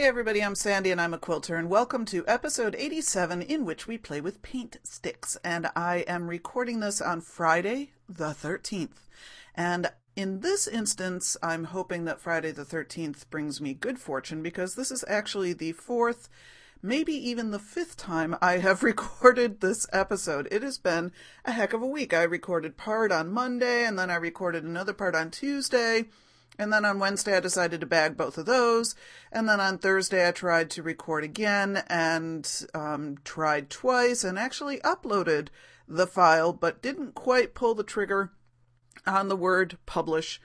Hey everybody, I'm Sandy and I'm a quilter and welcome to episode 87 in which we play with paint sticks and I am recording this on Friday the 13th. And in this instance, I'm hoping that Friday the 13th brings me good fortune because this is actually the fourth, maybe even the fifth time I have recorded this episode. It has been a heck of a week. I recorded part on Monday and then I recorded another part on Tuesday and then on Wednesday, I decided to bag both of those. And then on Thursday, I tried to record again and um, tried twice and actually uploaded the file, but didn't quite pull the trigger on the word publish.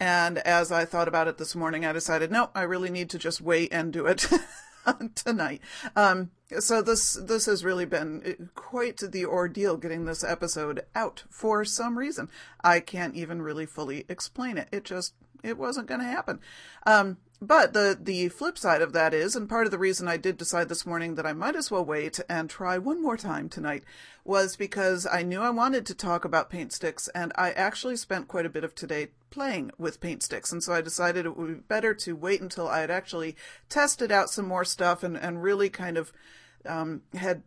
And as I thought about it this morning, I decided, no, I really need to just wait and do it tonight. Um, so this this has really been quite the ordeal getting this episode out for some reason. I can't even really fully explain it. It just it wasn't going to happen. Um, but the the flip side of that is, and part of the reason I did decide this morning that I might as well wait and try one more time tonight was because I knew I wanted to talk about paint sticks, and I actually spent quite a bit of today playing with paint sticks, and so I decided it would be better to wait until I had actually tested out some more stuff and and really kind of um, had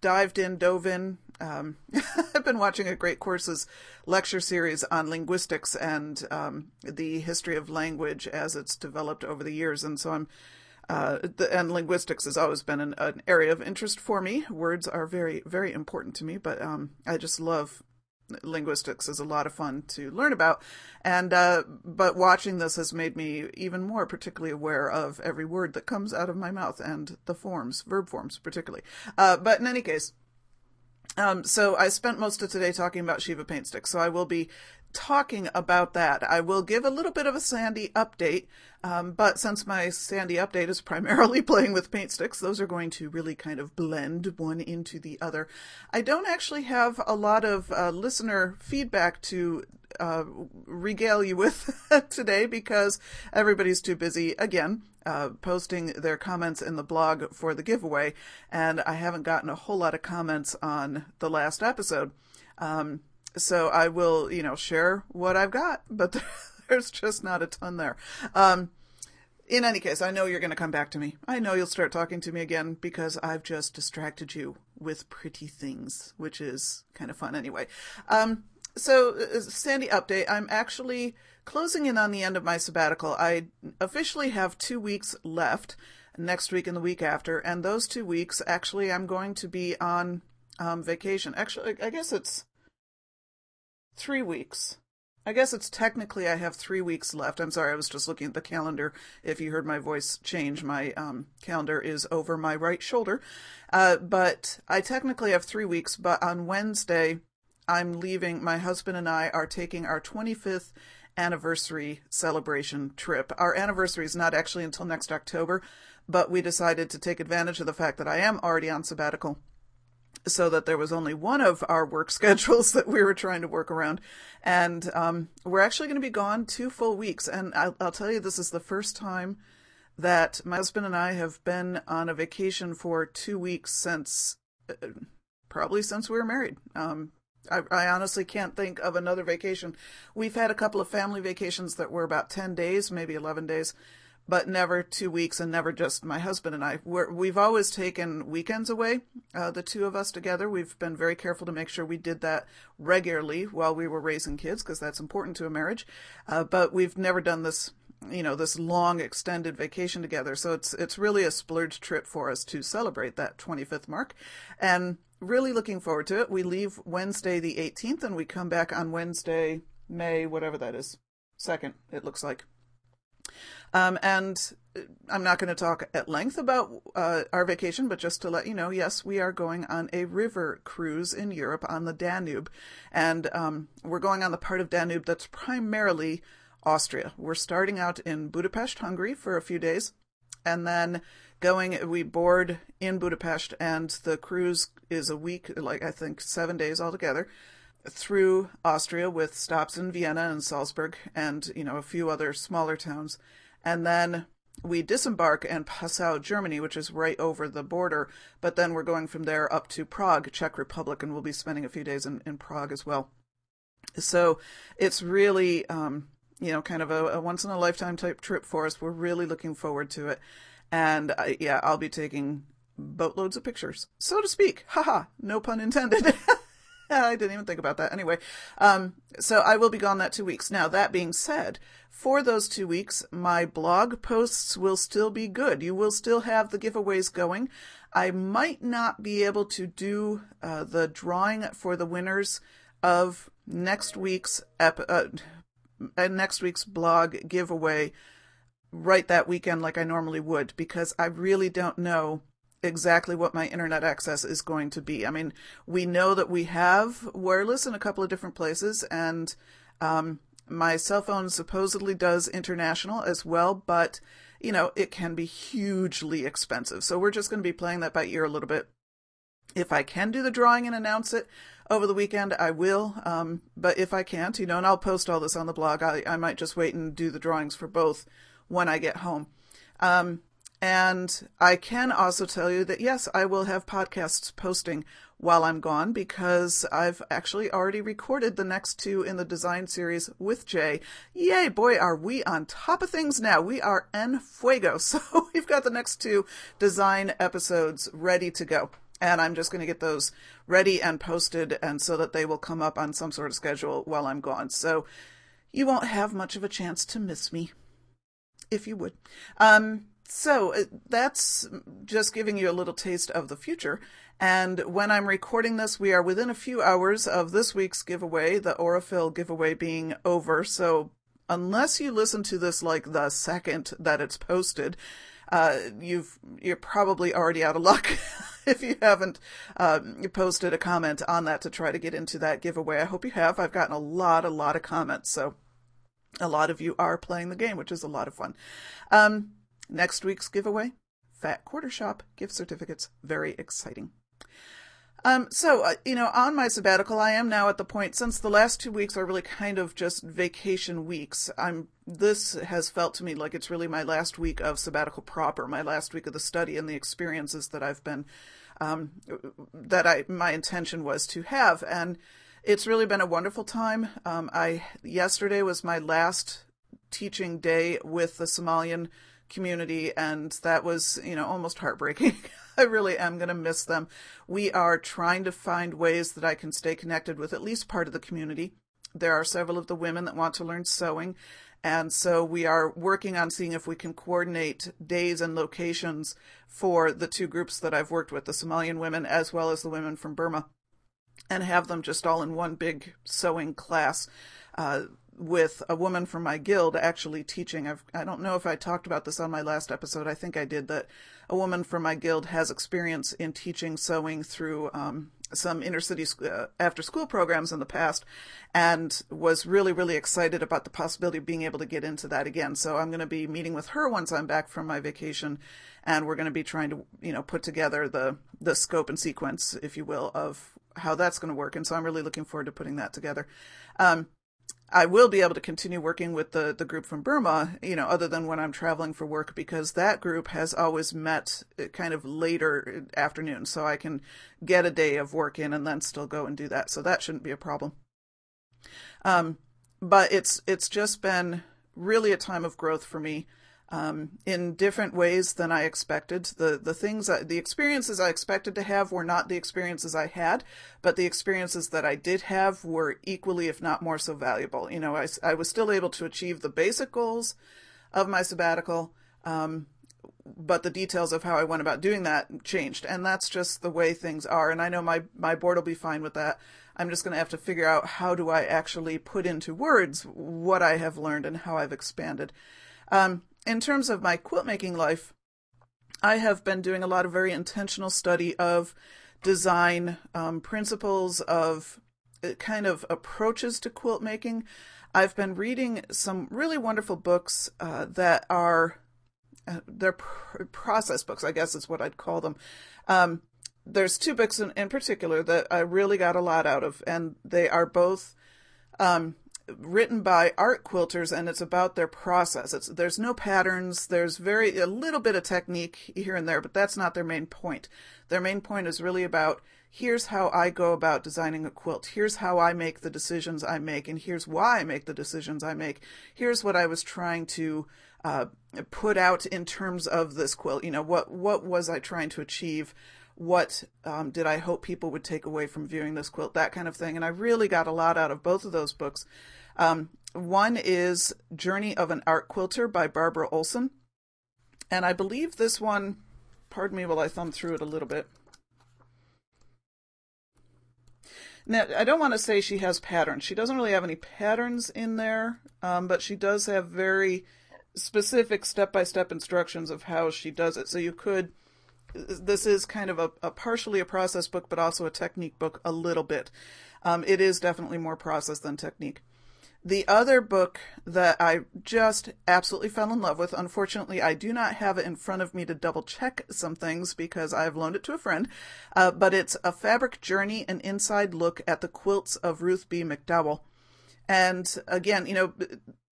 dived in, dove in. Um, I've been watching a Great Courses lecture series on linguistics and um, the history of language as it's developed over the years, and so I'm. Uh, the, and linguistics has always been an, an, area of interest for me. Words are very, very important to me, but um, I just love linguistics is a lot of fun to learn about. And, uh, but watching this has made me even more particularly aware of every word that comes out of my mouth and the forms, verb forms particularly. Uh, but in any case, um, so I spent most of today talking about Shiva paint sticks. So I will be talking about that. I will give a little bit of a Sandy update, um, but since my Sandy update is primarily playing with paint sticks, those are going to really kind of blend one into the other. I don't actually have a lot of uh, listener feedback to uh, regale you with today because everybody's too busy again. Uh, posting their comments in the blog for the giveaway, and I haven't gotten a whole lot of comments on the last episode. Um, so I will, you know, share what I've got, but there's just not a ton there. Um, in any case, I know you're going to come back to me. I know you'll start talking to me again because I've just distracted you with pretty things, which is kind of fun anyway. Um, so, uh, Sandy update. I'm actually closing in on the end of my sabbatical. I officially have two weeks left next week and the week after, and those two weeks, actually, I'm going to be on um, vacation. Actually, I guess it's three weeks. I guess it's technically I have three weeks left. I'm sorry, I was just looking at the calendar. If you heard my voice change, my um, calendar is over my right shoulder. Uh, but I technically have three weeks, but on Wednesday, I'm leaving. My husband and I are taking our 25th anniversary celebration trip. Our anniversary is not actually until next October, but we decided to take advantage of the fact that I am already on sabbatical so that there was only one of our work schedules that we were trying to work around. And um, we're actually going to be gone two full weeks. And I'll, I'll, tell you, this is the first time that my husband and I have been on a vacation for two weeks since uh, probably since we were married. Um, I, I, honestly can't think of another vacation. We've had a couple of family vacations that were about 10 days, maybe 11 days but never two weeks and never just my husband and I. we have always taken weekends away, uh, the two of us together. We've been very careful to make sure we did that regularly while we were raising kids because that's important to a marriage. Uh, but we've never done this, you know, this long extended vacation together. So it's it's really a splurge trip for us to celebrate that 25th mark, and really looking forward to it. We leave Wednesday the 18th and we come back on Wednesday, May whatever that is, second. It looks like. Um, and I'm not going to talk at length about uh, our vacation, but just to let you know, yes, we are going on a river cruise in Europe on the Danube. And um, we're going on the part of Danube that's primarily Austria. We're starting out in Budapest, Hungary for a few days. and then going we board in Budapest and the cruise is a week like I think 7 days altogether through Austria with stops in Vienna and Salzburg and you know a few other smaller towns and then we disembark in Passau, Germany, which is right over the border, but then we're going from there up to Prague, Czech Republic, and we'll be spending a few days in, in Prague as well. So it's really, um, you know, kind of a, a once in a lifetime type trip for us. We're really looking forward to it. And I, yeah, I'll be taking boatloads of pictures, so to speak. Haha, no pun intended. I didn't even think about that. Anyway, um, so I will be gone that two weeks. Now, that being said, for those two weeks, my blog posts will still be good. You will still have the giveaways going. I might not be able to do uh, the drawing for the winners of next week's ep- uh, next week's blog giveaway right that weekend like I normally would because I really don't know exactly what my internet access is going to be. I mean, we know that we have wireless in a couple of different places, and um, my cell phone supposedly does international as well, but you know, it can be hugely expensive. So we're just going to be playing that by ear a little bit. If I can do the drawing and announce it over the weekend, I will. Um, but if I can't, you know, and I'll post all this on the blog, I, I might just wait and do the drawings for both when I get home. Um, and I can also tell you that yes, I will have podcasts posting while I'm gone because I've actually already recorded the next two in the design series with Jay. Yay, boy, are we on top of things now. We are en fuego. So we've got the next two design episodes ready to go. And I'm just going to get those ready and posted and so that they will come up on some sort of schedule while I'm gone. So you won't have much of a chance to miss me if you would. Um, so uh, that's just giving you a little taste of the future. And when I'm recording this, we are within a few hours of this week's giveaway, the Aurifil giveaway being over. So unless you listen to this like the second that it's posted, uh, you've you're probably already out of luck if you haven't uh, posted a comment on that to try to get into that giveaway. I hope you have. I've gotten a lot, a lot of comments, so a lot of you are playing the game, which is a lot of fun. Um, Next week's giveaway Fat Quarter Shop gift certificates. Very exciting. Um, so, uh, you know, on my sabbatical, I am now at the point, since the last two weeks are really kind of just vacation weeks, I'm, this has felt to me like it's really my last week of sabbatical proper, my last week of the study and the experiences that I've been, um, that I, my intention was to have. And it's really been a wonderful time. Um, I, yesterday was my last teaching day with the Somalian community and that was, you know, almost heartbreaking. I really am going to miss them. We are trying to find ways that I can stay connected with at least part of the community. There are several of the women that want to learn sewing. And so we are working on seeing if we can coordinate days and locations for the two groups that I've worked with, the Somalian women as well as the women from Burma, and have them just all in one big sewing class. Uh, with a woman from my guild actually teaching. I've, I don't know if I talked about this on my last episode. I think I did that. A woman from my guild has experience in teaching sewing through um, some inner city uh, after school programs in the past and was really, really excited about the possibility of being able to get into that again. So I'm going to be meeting with her once I'm back from my vacation and we're going to be trying to, you know, put together the, the scope and sequence, if you will, of how that's going to work. And so I'm really looking forward to putting that together. Um, I will be able to continue working with the, the group from Burma, you know, other than when I'm traveling for work, because that group has always met uh, kind of later afternoon. So I can get a day of work in and then still go and do that. So that shouldn't be a problem. Um, but it's, it's just been really a time of growth for me um, in different ways than I expected. The the things the experiences I expected to have were not the experiences I had, but the experiences that I did have were equally, if not more so, valuable. You know, I, I was still able to achieve the basic goals of my sabbatical, um, but the details of how I went about doing that changed, and that's just the way things are. And I know my my board will be fine with that. I'm just going to have to figure out how do I actually put into words what I have learned and how I've expanded. Um, in terms of my quilt making life, I have been doing a lot of very intentional study of design um, principles, of uh, kind of approaches to quilt making. I've been reading some really wonderful books uh, that are uh, they're pr- process books, I guess is what I'd call them. Um, there's two books in, in particular that I really got a lot out of, and they are both um, written by art quilters, and it's about their process. It's there's no patterns. There's very a little bit of technique here and there, but that's not their main point. Their main point is really about here's how I go about designing a quilt. Here's how I make the decisions I make, and here's why I make the decisions I make. Here's what I was trying to uh, put out in terms of this quilt. You know, what what was I trying to achieve? what um, did I hope people would take away from viewing this quilt, that kind of thing. And I really got a lot out of both of those books. Um, one is Journey of an Art Quilter by Barbara Olson. And I believe this one, pardon me while I thumb through it a little bit. Now, I don't want to say she has patterns. She doesn't really have any patterns in there, um, but she does have very specific step by step instructions of how she does it. So you could this is kind of a, a, partially a process book, but also a technique book a little bit. Um, it is definitely more process than technique. The other book that I just absolutely fell in love with, unfortunately, I do not have it in front of me to double check some things because I've loaned it to a friend, uh, but it's A Fabric Journey, an inside look at the quilts of Ruth B. McDowell. And again, you know,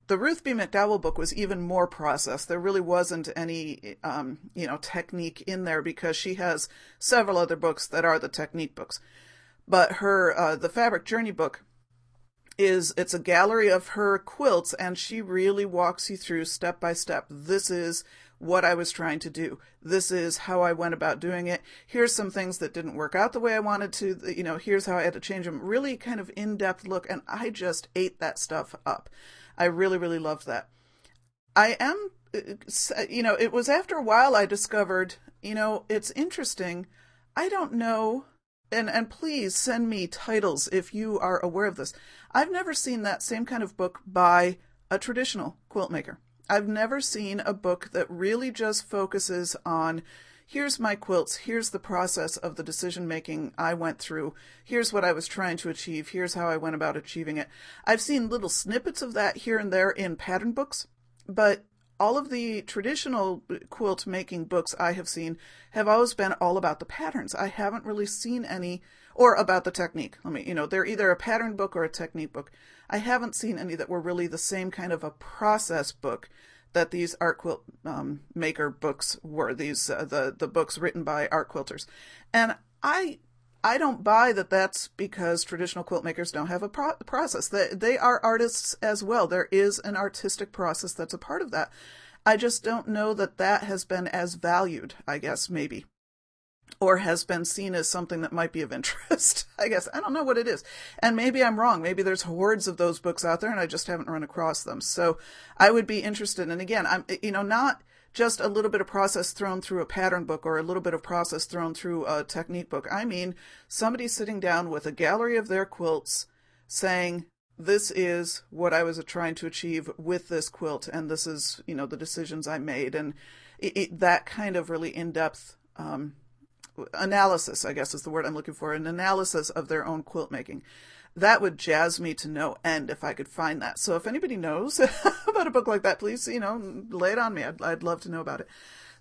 the Ruth B. McDowell book was even more processed. There really wasn't any, um, you know, technique in there because she has several other books that are the technique books. But her, uh, the Fabric Journey book is, it's a gallery of her quilts and she really walks you through step by step. This is what I was trying to do. This is how I went about doing it. Here's some things that didn't work out the way I wanted to. You know, here's how I had to change them. Really kind of in-depth look. And I just ate that stuff up. I really, really loved that. I am, uh, uh, you know, it was after a while I discovered, you know, it's interesting. I don't know, and and please send me titles if you are aware of this. I've never seen that same kind of book by a traditional quilt maker. I've never seen a book that really just focuses on here's my quilts, here's the process of the decision making I went through, here's what I was trying to achieve, here's how I went about achieving it. I've seen little snippets of that here and there in pattern books, but all of the traditional quilt making books I have seen have always been all about the patterns. I haven't really seen any, or about the technique. Let me, you know, they're either a pattern book or a technique book. I haven't seen any that were really the same kind of a process book that these art quilt um, maker books were these uh, the the books written by art quilters, and I I don't buy that that's because traditional quilt makers don't have a pro- process. They they are artists as well. There is an artistic process that's a part of that. I just don't know that that has been as valued. I guess maybe or has been seen as something that might be of interest. I guess I don't know what it is. And maybe I'm wrong. Maybe there's hordes of those books out there and I just haven't run across them. So I would be interested. And again, I'm, you know, not just a little bit of process thrown through a pattern book or a little bit of process thrown through a technique book. I mean, somebody sitting down with a gallery of their quilts saying, this is what I was trying to achieve with this quilt, and this is, you know, the decisions I made, and it, it, that kind of really in-depth um, analysis, I guess is the word I'm looking for, an analysis of their own quilt making. That would jazz me to no end if I could find that. So if anybody knows about a book like that, please, you know, lay it on me. I'd, I'd love to know about it.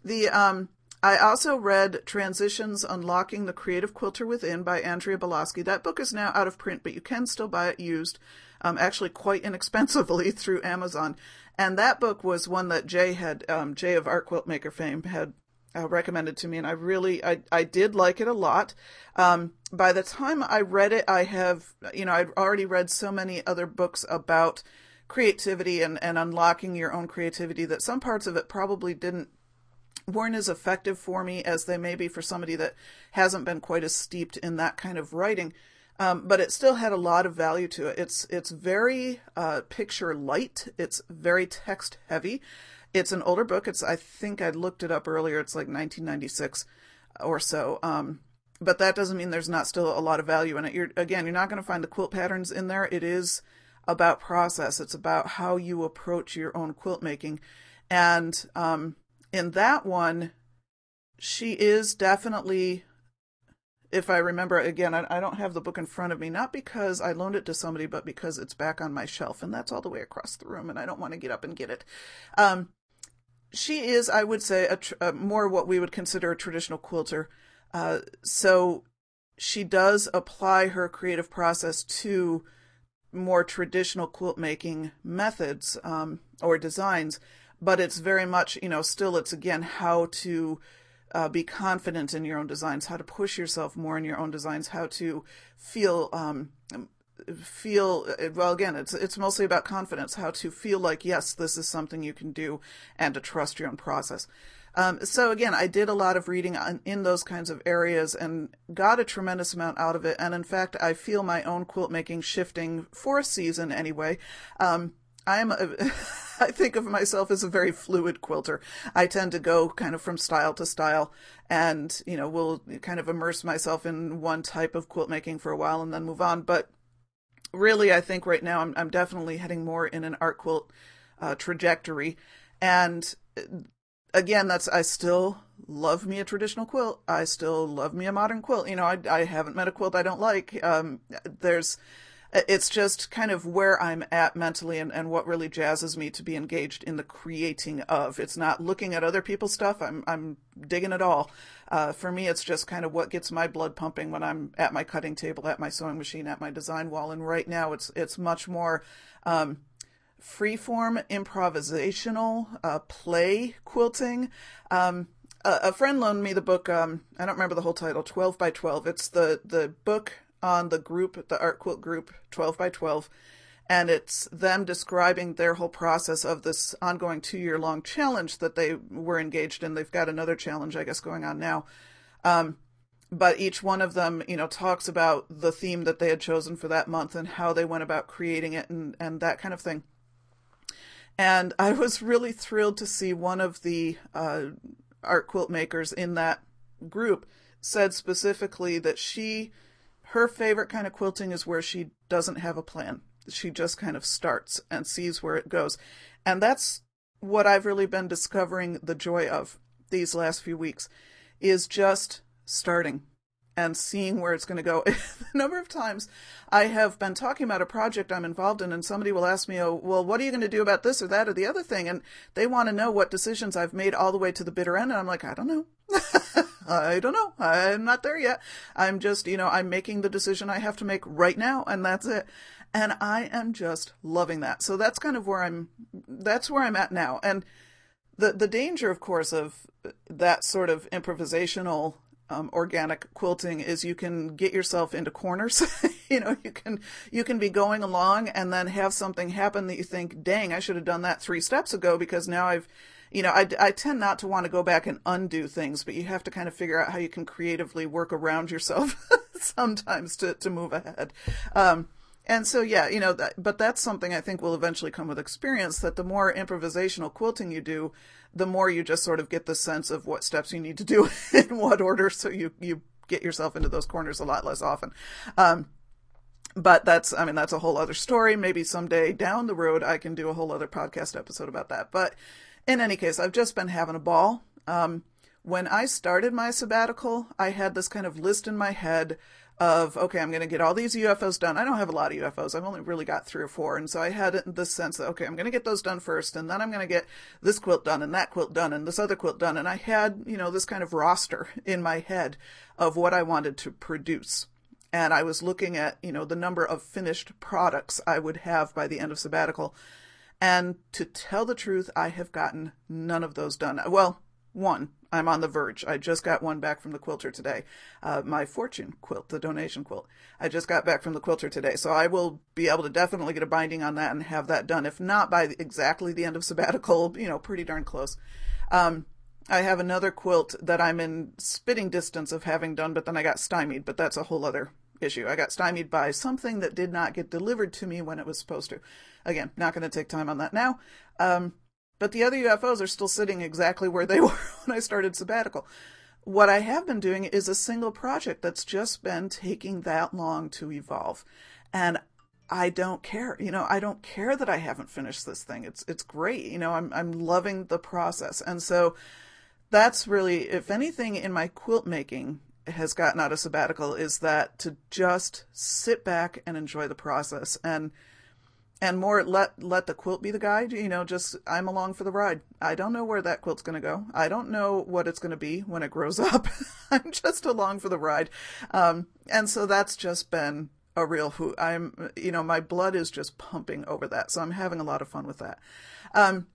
The, um, I also read Transitions Unlocking the Creative Quilter Within by Andrea Balosky. That book is now out of print, but you can still buy it used, um, actually quite inexpensively through Amazon. And that book was one that Jay had, um, Jay of Art Quilt Maker fame had uh, recommended to me, and I really, I, I did like it a lot. Um, by the time I read it, I have, you know, I'd already read so many other books about creativity and, and unlocking your own creativity that some parts of it probably didn't weren't as effective for me as they may be for somebody that hasn't been quite as steeped in that kind of writing. Um, but it still had a lot of value to it. It's it's very uh, picture light. It's very text heavy. It's an older book. It's I think I looked it up earlier. It's like 1996 or so. Um, but that doesn't mean there's not still a lot of value in it. You're again, you're not going to find the quilt patterns in there. It is about process. It's about how you approach your own quilt making, and um, in that one, she is definitely if I remember again, I, don't have the book in front of me, not because I loaned it to somebody, but because it's back on my shelf, and that's all the way across the room, and I don't want to get up and get it. Um, she is, I would say, a, tr- more what we would consider a traditional quilter. Uh, so she does apply her creative process to more traditional quilt making methods um, or designs, but it's very much, you know, still it's again how to uh, be confident in your own designs, how to push yourself more in your own designs, how to feel um, feel well again it's it's mostly about confidence how to feel like yes this is something you can do and to trust your own process um, so again i did a lot of reading on, in those kinds of areas and got a tremendous amount out of it and in fact i feel my own quilt making shifting for a season anyway um, i'm a, I think of myself as a very fluid quilter. I tend to go kind of from style to style and, you know, will kind of immerse myself in one type of quilt making for a while and then move on. But really, I think right now I'm, I'm definitely heading more in an art quilt uh, trajectory. And uh, again, that's I still love me a traditional quilt. I still love me a modern quilt. You know, I, I haven't met a quilt I don't like. Um, there's it's just kind of where I'm at mentally and, and what really jazzes me to be engaged in the creating of. It's not looking at other people's stuff. I'm I'm digging it all. Uh, for me, it's just kind of what gets my blood pumping when I'm at my cutting table, at my sewing machine, at my design wall. And right now, it's it's much more um, freeform, improvisational uh, play quilting. Um, a, friend loaned me the book. Um, I don't remember the whole title. Twelve by Twelve. It's the the book on the group, the art quilt group, 12 by 12. And it's them describing their whole process of this ongoing two year long challenge that they were engaged in. They've got another challenge, I guess, going on now. Um, but each one of them, you know, talks about the theme that they had chosen for that month and how they went about creating it and, and that kind of thing. And I was really thrilled to see one of the uh, art quilt makers in that group said specifically that she her favorite kind of quilting is where she doesn't have a plan. She just kind of starts and sees where it goes. And that's what I've really been discovering the joy of these last few weeks is just starting and seeing where it's going to go. the number of times I have been talking about a project I'm involved in, and somebody will ask me, "Oh, well, what are you going to do about this or that or the other thing?" And they want to know what decisions I've made all the way to the bitter end, and I'm like, I don't know. I don't know. I'm not there yet. I'm just, you know, I'm making the decision I have to make right now, and that's it. And I am just loving that. So that's kind of where I'm. That's where I'm at now. And the the danger, of course, of that sort of improvisational um, organic quilting is you can get yourself into corners. you know, you can you can be going along and then have something happen that you think, "Dang, I should have done that three steps ago," because now I've you know, I, I tend not to want to go back and undo things, but you have to kind of figure out how you can creatively work around yourself sometimes to, to move ahead. Um, and so, yeah, you know, that, but that's something I think will eventually come with experience that the more improvisational quilting you do, the more you just sort of get the sense of what steps you need to do in what order. So you, you get yourself into those corners a lot less often. Um, but that's, I mean, that's a whole other story. Maybe someday down the road, I can do a whole other podcast episode about that. But in any case, I've just been having a ball. Um, when I started my sabbatical, I had this kind of list in my head of okay, I'm going to get all these UFOs done. I don't have a lot of UFOs. I've only really got three or four, and so I had this sense that okay, I'm going to get those done first, and then I'm going to get this quilt done, and that quilt done, and this other quilt done, and I had you know this kind of roster in my head of what I wanted to produce. And I was looking at, you know, the number of finished products I would have by the end of sabbatical. And to tell the truth, I have gotten none of those done. Well, one. I'm on the verge. I just got one back from the quilter today. Uh, my fortune quilt, the donation quilt. I just got back from the quilter today. So I will be able to definitely get a binding on that and have that done. If not by exactly the end of sabbatical, you know, pretty darn close. Um, I have another quilt that I'm in spitting distance of having done, but then I got stymied, but that's a whole other issue. I got stymied by something that did not get delivered to me when it was supposed to. Again, not going to take time on that now. Um, but the other UFOs are still sitting exactly where they were when I started sabbatical. What I have been doing is a single project that's just been taking that long to evolve. And I don't care. You know, I don't care that I haven't finished this thing. It's it's great. You know, I'm I'm loving the process. And so that's really if anything in my quilt making has gotten out of sabbatical is that to just sit back and enjoy the process and and more let let the quilt be the guide you know just i'm along for the ride. I don't know where that quilt's going to go. I don't know what it's going to be when it grows up. I'm just along for the ride. Um, and so that's just been a real hoot. I'm you know my blood is just pumping over that so i'm having a lot of fun with that. Um,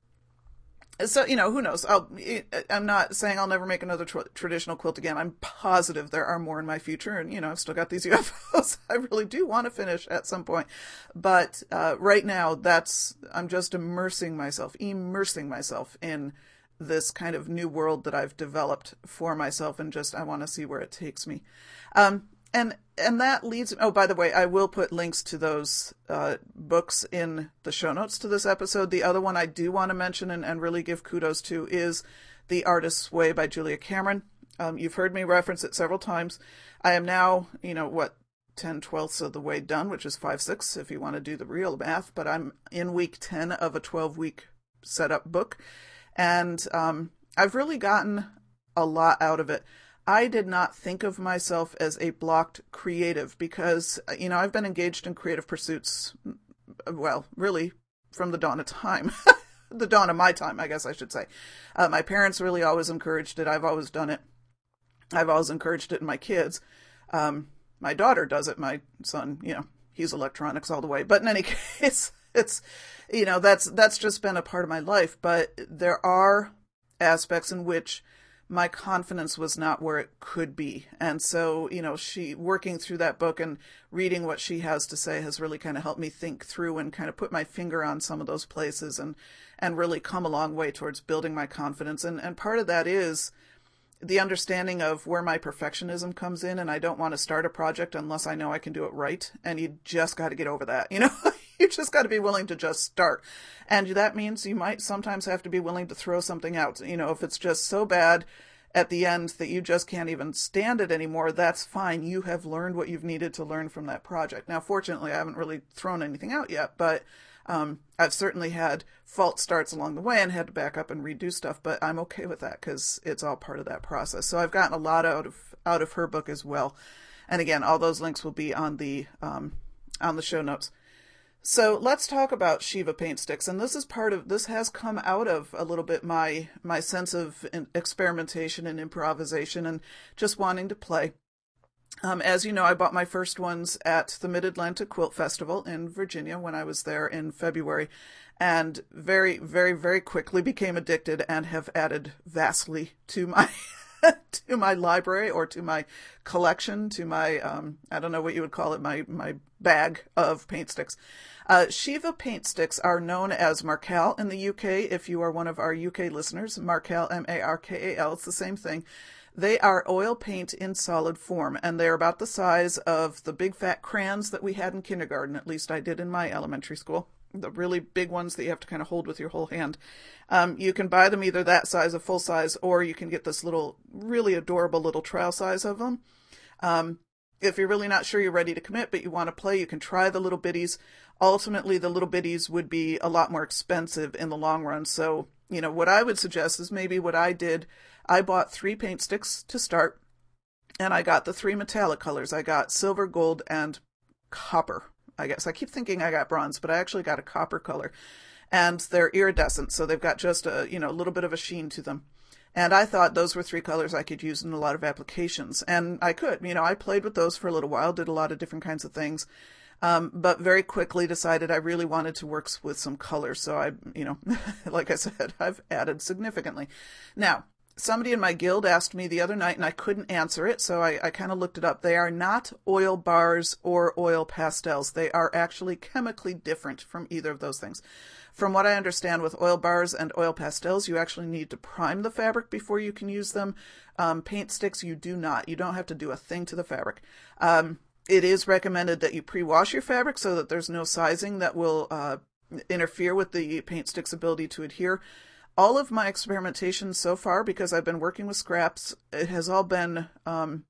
so you know who knows? I'll, i'm not saying i'll never make another tra- traditional quilt again. I'm positive there are more in my future and you know i've still got these ufos i really do want to finish at some point. But uh, right now that's i'm just immersing myself immersing myself in this kind of new world that i've developed for myself and just i want to see where it takes me. Um, and and that leads oh by the way i will put links to those uh, books in the show notes to this episode. The other one i do want to mention and, and really give kudos to is the artist's way by julia cameron. Um, you've heard me reference it several times. I am now you know what 10 twelfths of the way done which is 5 6 if you want to do the real math but i'm in week 10 of a 12 week setup book. And um, i've really gotten a lot out of it I did not think of myself as a blocked creative because, you know, I've been engaged in creative pursuits, well, really from the dawn of time. the dawn of my time, I guess I should say. Uh, my parents really always encouraged it. I've always done it. I've always encouraged it in my kids. Um, my daughter does it. My son, you know, he's electronics all the way. But in any case, it's, you know, that's, that's just been a part of my life. But there are aspects in which my confidence was not where it could be. And so, you know, she working through that book and reading what she has to say has really kind of helped me think through and kind of put my finger on some of those places and and really come a long way towards building my confidence. And and part of that is the understanding of where my perfectionism comes in and I don't want to start a project unless I know I can do it right. And you just got to get over that, you know? You just got to be willing to just start. And that means you might sometimes have to be willing to throw something out. You know, if it's just so bad at the end that you just can't even stand it anymore, that's fine. You have learned what you've needed to learn from that project. Now, fortunately, I haven't really thrown anything out yet, but um, I've certainly had false starts along the way and had to back up and redo stuff, but I'm okay with that because it's all part of that process. So I've gotten a lot out of out of her book as well. And again, all those links will be on the um, on the show notes. So let's talk about Shiva paint sticks, and this is part of this has come out of a little bit my my sense of experimentation and improvisation and just wanting to play. Um, as you know, I bought my first ones at the Mid Atlantic Quilt Festival in Virginia when I was there in February, and very, very, very quickly became addicted and have added vastly to my to my library or to my collection, to my um, I don't know what you would call it, my my bag of paint sticks. Uh, Shiva paint sticks are known as Markal in the UK. If you are one of our UK listeners, Markal M A R K A L, it's the same thing. They are oil paint in solid form, and they're about the size of the big fat crayons that we had in kindergarten. At least I did in my elementary school. The really big ones that you have to kind of hold with your whole hand. Um, you can buy them either that size, a full size, or you can get this little, really adorable little trial size of them. Um, if you're really not sure you're ready to commit, but you want to play, you can try the little bitties. Ultimately, the little bitties would be a lot more expensive in the long run. So, you know, what I would suggest is maybe what I did. I bought three paint sticks to start, and I got the three metallic colors. I got silver, gold, and copper. I guess I keep thinking I got bronze, but I actually got a copper color. And they're iridescent, so they've got just a, you know, a little bit of a sheen to them. And I thought those were three colors I could use in a lot of applications. And I could, you know, I played with those for a little while, did a lot of different kinds of things. Um, but very quickly decided I really wanted to work with some color. So I, you know, like I said, I've added significantly. Now, somebody in my guild asked me the other night and I couldn't answer it. So I, I kind of looked it up. They are not oil bars or oil pastels. They are actually chemically different from either of those things. From what I understand, with oil bars and oil pastels, you actually need to prime the fabric before you can use them. Um, paint sticks, you do not. You don't have to do a thing to the fabric. Um, it is recommended that you pre-wash your fabric so that there's no sizing that will uh, interfere with the paint stick's ability to adhere. All of my experimentation so far, because I've been working with scraps, it has all been um,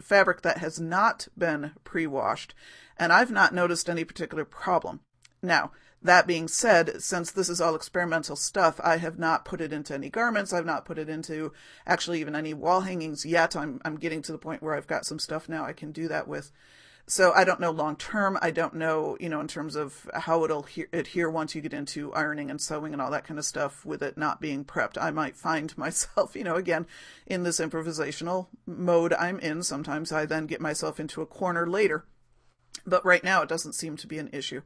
fabric that has not been pre-washed, and I've not noticed any particular problem. Now, that being said, since this is all experimental stuff, I have not put it into any garments. I've not put it into actually even any wall hangings yet. I'm I'm getting to the point where I've got some stuff now I can do that with. So I don't know long term. I don't know, you know, in terms of how it'll he- adhere once you get into ironing and sewing and all that kind of stuff with it not being prepped. I might find myself, you know, again, in this improvisational mode I'm in. Sometimes I then get myself into a corner later. But right now it doesn't seem to be an issue.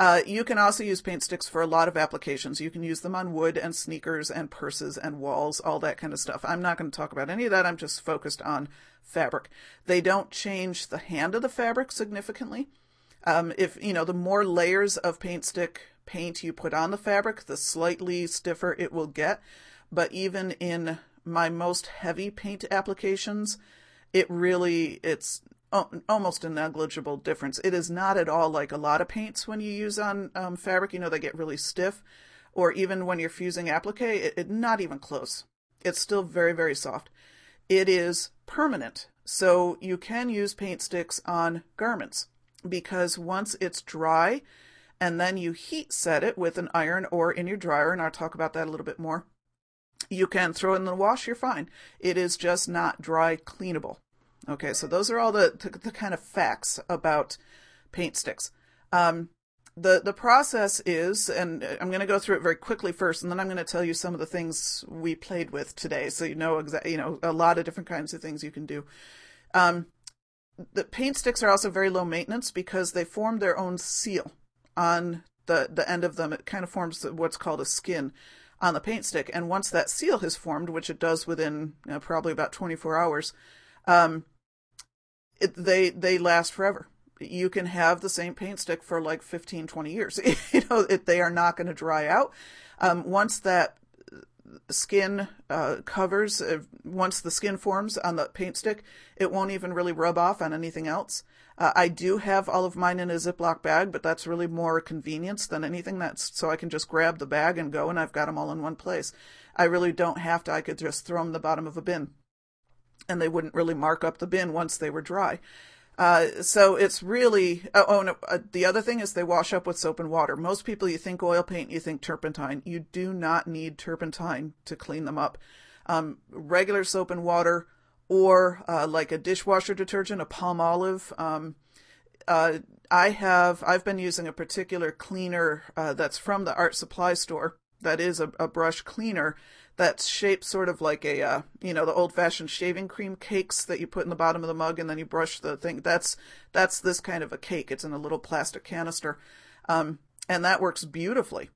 Uh, you can also use paint sticks for a lot of applications. You can use them on wood and sneakers and purses and walls, all that kind of stuff. I'm not going to talk about any of that. I'm just focused on fabric. They don't change the hand of the fabric significantly. Um, if, you know, the more layers of paint stick paint you put on the fabric, the slightly stiffer it will get. But even in my most heavy paint applications, it really, it's almost a negligible difference. It is not at all like a lot of paints when you use on um, fabric. You know, they get really stiff, or even when you're fusing applique, it, it not even close. It's still very, very soft. It is permanent, so you can use paint sticks on garments because once it's dry, and then you heat set it with an iron or in your dryer, and I'll talk about that a little bit more. You can throw it in the wash, you're fine. It is just not dry cleanable. Okay, so those are all the, the, the kind of facts about paint sticks. Um, the the process is, and I'm going to go through it very quickly first, and then I'm going to tell you some of the things we played with today, so you know exactly, you know, a lot of different kinds of things you can do. Um, the paint sticks are also very low maintenance because they form their own seal on the the end of them. It kind of forms what's called a skin on the paint stick, and once that seal has formed, which it does within you know, probably about 24 hours, um, it, they they last forever. You can have the same paint stick for like 15, 20 years. you know, it, they are not going to dry out. Um, once that skin uh, covers, uh, once the skin forms on the paint stick, it won't even really rub off on anything else. Uh, I do have all of mine in a Ziploc bag, but that's really more convenience than anything. That's so I can just grab the bag and go, and I've got them all in one place. I really don't have to. I could just throw them in the bottom of a bin and they wouldn't really mark up the bin once they were dry. Uh, so it's really oh, oh no, uh, the other thing is they wash up with soap and water. Most people you think oil paint, you think turpentine. You do not need turpentine to clean them up. Um, regular soap and water, or uh, like a dishwasher detergent, a Palmolive. Um, uh, I have I've been using a particular cleaner uh, that's from the art supply store. That is a, a brush cleaner that's shaped sort of like a uh, you know the old fashioned shaving cream cakes that you put in the bottom of the mug and then you brush the thing. That's that's this kind of a cake. It's in a little plastic canister. Um, and that works beautifully.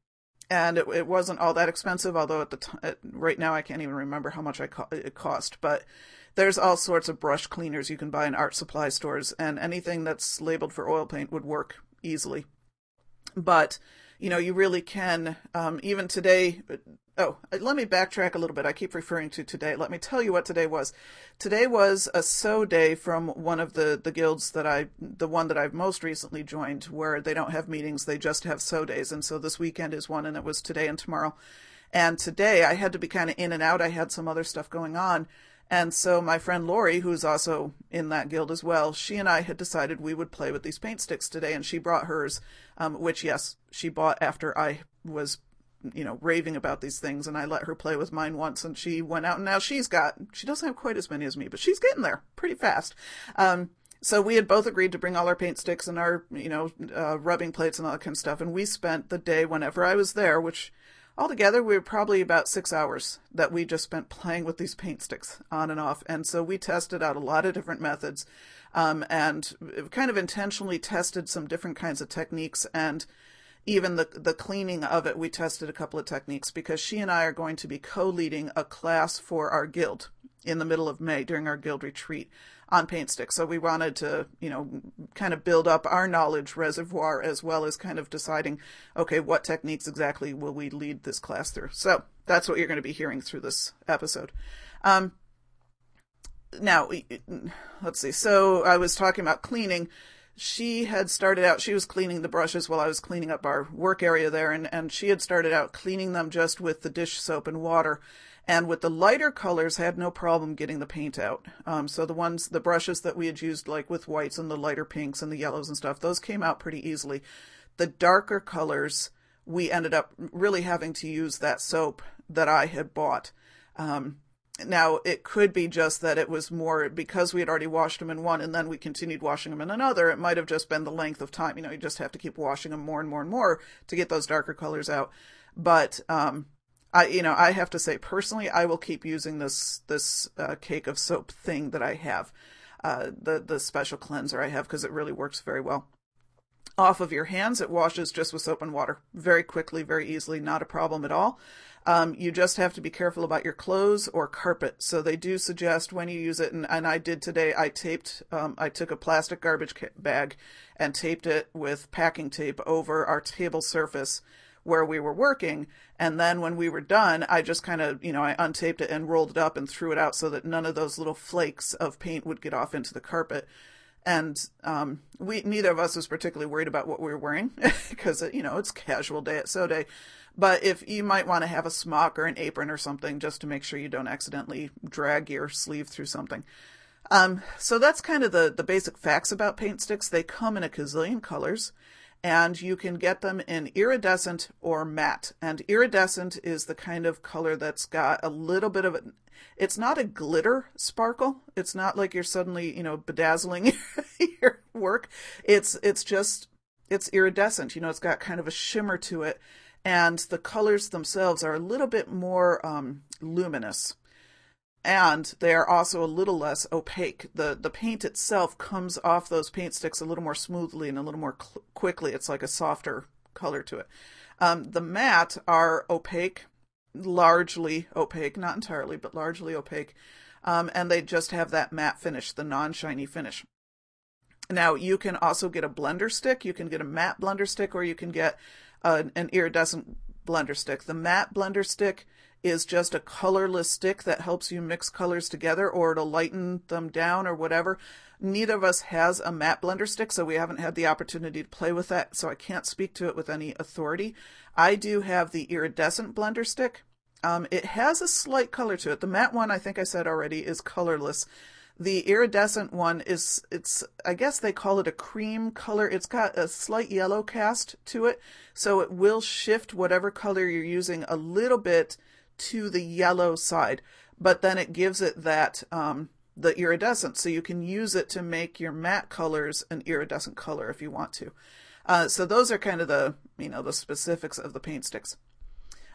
And it, it wasn't all that expensive although at the t- at, right now i can't even remember how much co- it cost. But there's all sorts of brush cleaners you can buy in art supply stores and anything that's labeled for oil paint would work easily. But you know, you really can, um, even today. Oh, let me backtrack a little bit. I keep referring to today. Let me tell you what today was. Today was a sew day from one of the, the guilds that I, the one that I've most recently joined, where they don't have meetings, they just have sew days. And so this weekend is one, and it was today and tomorrow. And today I had to be kind of in and out. I had some other stuff going on. And so my friend Lori, who's also in that guild as well, she and I had decided we would play with these paint sticks today, and she brought hers, um, which yes, she bought after I was, you know, raving about these things, and I let her play with mine once, and she went out, and now she's got, she doesn't have quite as many as me, but she's getting there pretty fast. Um, so we had both agreed to bring all our paint sticks and our, you know, uh, rubbing plates and all that kind of stuff, and we spent the day whenever I was there, which Altogether, we were probably about six hours that we just spent playing with these paint sticks on and off. And so we tested out a lot of different methods um, and kind of intentionally tested some different kinds of techniques. And even the, the cleaning of it, we tested a couple of techniques because she and I are going to be co leading a class for our guild in the middle of May during our guild retreat on paint sticks. So we wanted to, you know, kind of build up our knowledge reservoir as well as kind of deciding, okay, what techniques exactly will we lead this class through? So that's what you're going to be hearing through this episode. Um, now, let's see. So I was talking about cleaning. She had started out, she was cleaning the brushes while I was cleaning up our work area there, and, and she had started out cleaning them just with the dish soap and water. And with the lighter colors, had no problem getting the paint out. Um, so the ones, the brushes that we had used, like with whites and the lighter pinks and the yellows and stuff, those came out pretty easily. The darker colors, we ended up really having to use that soap that I had bought. Um, now it could be just that it was more because we had already washed them in one and then we continued washing them in another. It might have just been the length of time. You know, you just have to keep washing them more and more and more to get those darker colors out. But um, I, you know, I have to say personally, I will keep using this this uh, cake of soap thing that I have, uh, the the special cleanser I have because it really works very well. Off of your hands, it washes just with soap and water very quickly, very easily, not a problem at all. Um, you just have to be careful about your clothes or carpet. So they do suggest when you use it, and, and I did today, I taped, um, I took a plastic garbage bag and taped it with packing tape over our table surface where we were working. And then when we were done, I just kind of, you know, I untaped it and rolled it up and threw it out so that none of those little flakes of paint would get off into the carpet. And um, we neither of us was particularly worried about what we were wearing because you know it's casual day at Sew Day. But if you might want to have a smock or an apron or something just to make sure you don't accidentally drag your sleeve through something. Um, so that's kind of the, the basic facts about paint sticks. They come in a gazillion colors and you can get them in iridescent or matte. And iridescent is the kind of color that's got a little bit of a, it's not a glitter sparkle. It's not like you're suddenly, you know, bedazzling your work. It's, it's just, it's iridescent. You know, it's got kind of a shimmer to it and the colors themselves are a little bit more um, luminous and they are also a little less opaque. The the paint itself comes off those paint sticks a little more smoothly and a little more cl- quickly. It's like a softer color to it. Um, the matte are opaque, largely opaque, not entirely, but largely opaque, um, and they just have that matte finish, the non-shiny finish. Now you can also get a blender stick. You can get a matte blender stick, or you can get an iridescent blender stick. The matte blender stick is just a colorless stick that helps you mix colors together or to lighten them down or whatever. Neither of us has a matte blender stick, so we haven't had the opportunity to play with that, so I can't speak to it with any authority. I do have the iridescent blender stick. Um, it has a slight color to it. The matte one, I think I said already, is colorless. The iridescent one is, it's, I guess they call it a cream color. It's got a slight yellow cast to it, so it will shift whatever color you're using a little bit to the yellow side, but then it gives it that, um, the iridescent, so you can use it to make your matte colors an iridescent color if you want to. Uh, so those are kind of the, you know, the specifics of the paint sticks.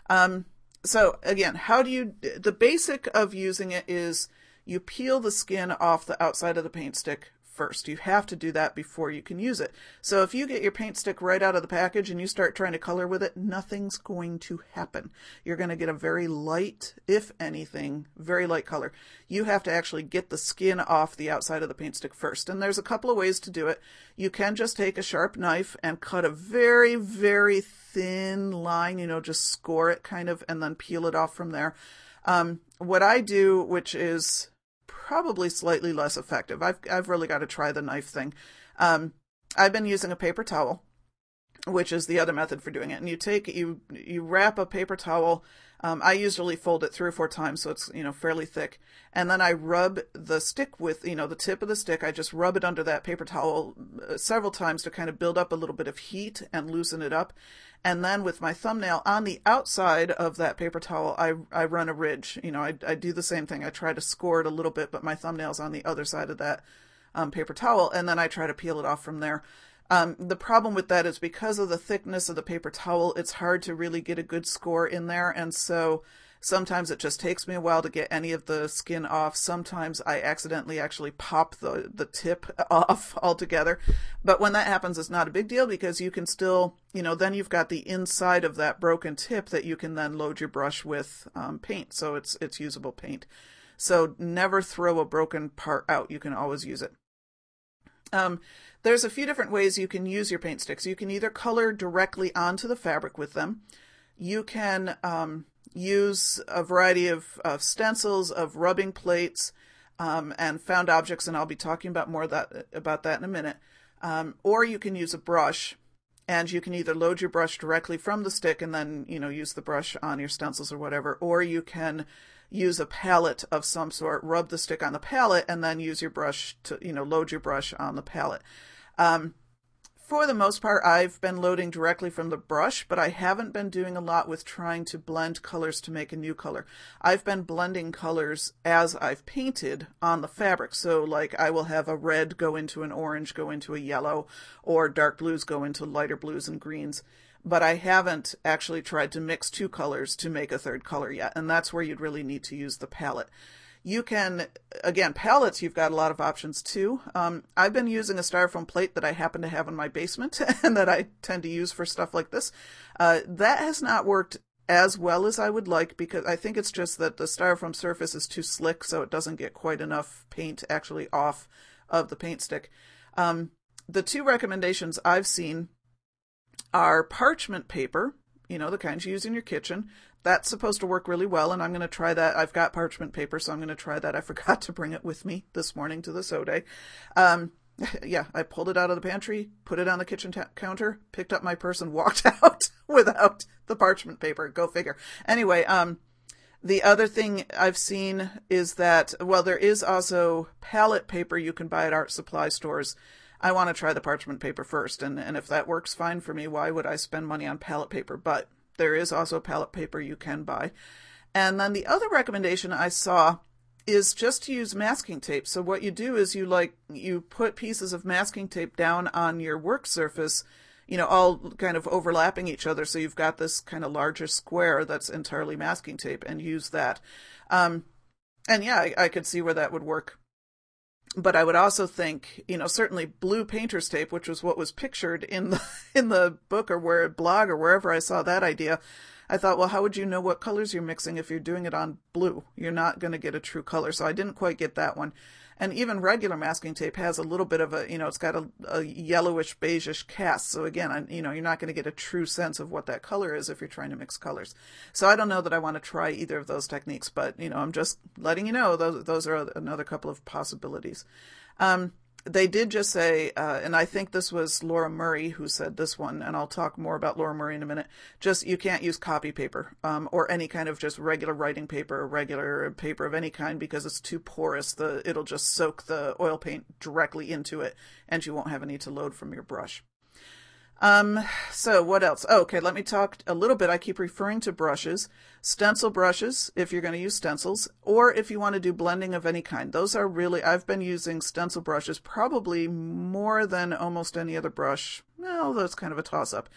Um, so again, how do you, the basic of using it is you peel the skin off the outside of the paint stick first. You have to do that before you can use it. So if you get your paint stick right out of the package and you start trying to color with it, nothing's going to happen. You're going to get a very light, if anything, very light color. You have to actually get the skin off the outside of the paint stick first. And there's a couple of ways to do it. You can just take a sharp knife and cut a very, very thin line, you know, just score it kind of, and then peel it off from there. Um, what I do, which is probably slightly less effective. I've I've really got to try the knife thing. Um, I've been using a paper towel, which is the other method for doing it. And you take you you wrap a paper towel. Um, I usually fold it three or four times, so it's you know fairly thick, and then I rub the stick with you know the tip of the stick. I just rub it under that paper towel uh, several times to kind of build up a little bit of heat and loosen it up. And then with my thumbnail on the outside of that paper towel, I, I run a ridge. You know, I, I do the same thing. I try to score it a little bit, but my thumbnail's on the other side of that um, paper towel, and then I try to peel it off from there. Um, the problem with that is because of the thickness of the paper towel, it's hard to really get a good score in there, and so Sometimes it just takes me a while to get any of the skin off. Sometimes I accidentally actually pop the, the tip off altogether. But when that happens, it's not a big deal because you can still, you know, then you've got the inside of that broken tip that you can then load your brush with um, paint. So it's, it's usable paint. So never throw a broken part out. You can always use it. Um, there's a few different ways you can use your paint sticks. You can either color directly onto the fabric with them. You can um, use a variety of, of stencils, of rubbing plates, um, and found objects, and I'll be talking about more that, about that in a minute. Um, or you can use a brush, and you can either load your brush directly from the stick and then you know use the brush on your stencils or whatever, or you can use a palette of some sort, rub the stick on the palette, and then use your brush to you know load your brush on the palette. Um, for the most part, I've been loading directly from the brush, but I haven't been doing a lot with trying to blend colors to make a new color. I've been blending colors as I've painted on the fabric. So like I will have a red go into an orange, go into a yellow, or dark blues go into lighter blues and greens. But I haven't actually tried to mix two colors to make a third color yet. And that's where you'd really need to use the palette. You can, again, palettes, you've got a lot of options too. Um, I've been using a styrofoam plate that I happen to have in my basement and that I tend to use for stuff like this. Uh, that has not worked as well as I would like because I think it's just that the styrofoam surface is too slick so it doesn't get quite enough paint actually off of the paint stick. Um, the two recommendations I've seen are parchment paper, you know, the kinds you use in your kitchen, that's supposed to work really well, and I'm going to try that. I've got parchment paper, so I'm going to try that. I forgot to bring it with me this morning to the sew day. Um, yeah, I pulled it out of the pantry, put it on the kitchen ta- counter, picked up my purse, and walked out without the parchment paper. Go figure. Anyway, um, the other thing I've seen is that, well, there is also palette paper you can buy at art supply stores. I want to try the parchment paper first, and, and if that works fine for me, why would I spend money on palette paper? But there is also palette paper you can buy. And then the other recommendation I saw is just to use masking tape. So what you do is you like you put pieces of masking tape down on your work surface, you know, all kind of overlapping each other. So you've got this kind of larger square that's entirely masking tape, and use that. Um, and yeah, I, I could see where that would work but I would also think, you know, certainly blue painter's tape, which was what was pictured in the in the book or where blog or wherever I saw that idea. I thought, well, how would you know what colors you're mixing if you're doing it on blue? You're not going to get a true color. So I didn't quite get that one. And even regular masking tape has a little bit of a, you know, it's got a, a yellowish beigeish cast. So again, I, you know, you're not going to get a true sense of what that color is if you're trying to mix colors. So I don't know that I want to try either of those techniques, but you know, I'm just letting you know those those are another couple of possibilities. Um, they did just say, uh, and I think this was Laura Murray who said this one, and I'll talk more about Laura Murray in a minute. Just you can't use copy paper um, or any kind of just regular writing paper or regular paper of any kind because it's too porous. The it'll just soak the oil paint directly into it, and you won't have any to load from your brush. Um, so what else? Oh, okay, let me talk a little bit. I keep referring to brushes. Stencil brushes, if you're going to use stencils, or if you want to do blending of any kind. Those are really, I've been using stencil brushes probably more than almost any other brush. Well, that's kind of a toss up.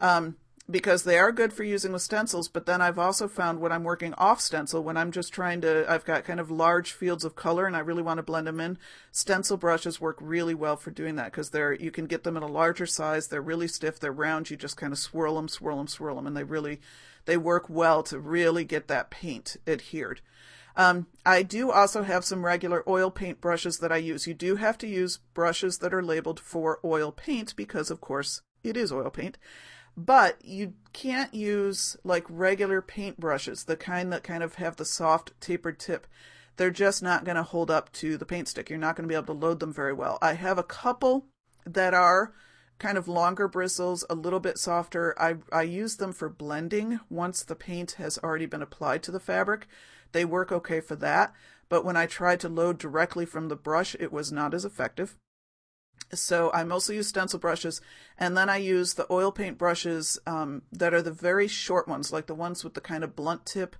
Um, because they are good for using with stencils, but then I've also found when I'm working off stencil, when I'm just trying to, I've got kind of large fields of color and I really want to blend them in, stencil brushes work really well for doing that because they're, you can get them in a larger size, they're really stiff, they're round, you just kind of swirl them, swirl them, swirl them, and they really, they work well to really get that paint adhered. Um, I do also have some regular oil paint brushes that I use. You do have to use brushes that are labeled for oil paint because, of course, it is oil paint. But you can't use like regular paint brushes, the kind that kind of have the soft tapered tip. They're just not going to hold up to the paint stick. You're not going to be able to load them very well. I have a couple that are kind of longer bristles, a little bit softer. I, I use them for blending once the paint has already been applied to the fabric. They work okay for that, but when I tried to load directly from the brush, it was not as effective. So I mostly use stencil brushes, and then I use the oil paint brushes um, that are the very short ones, like the ones with the kind of blunt tip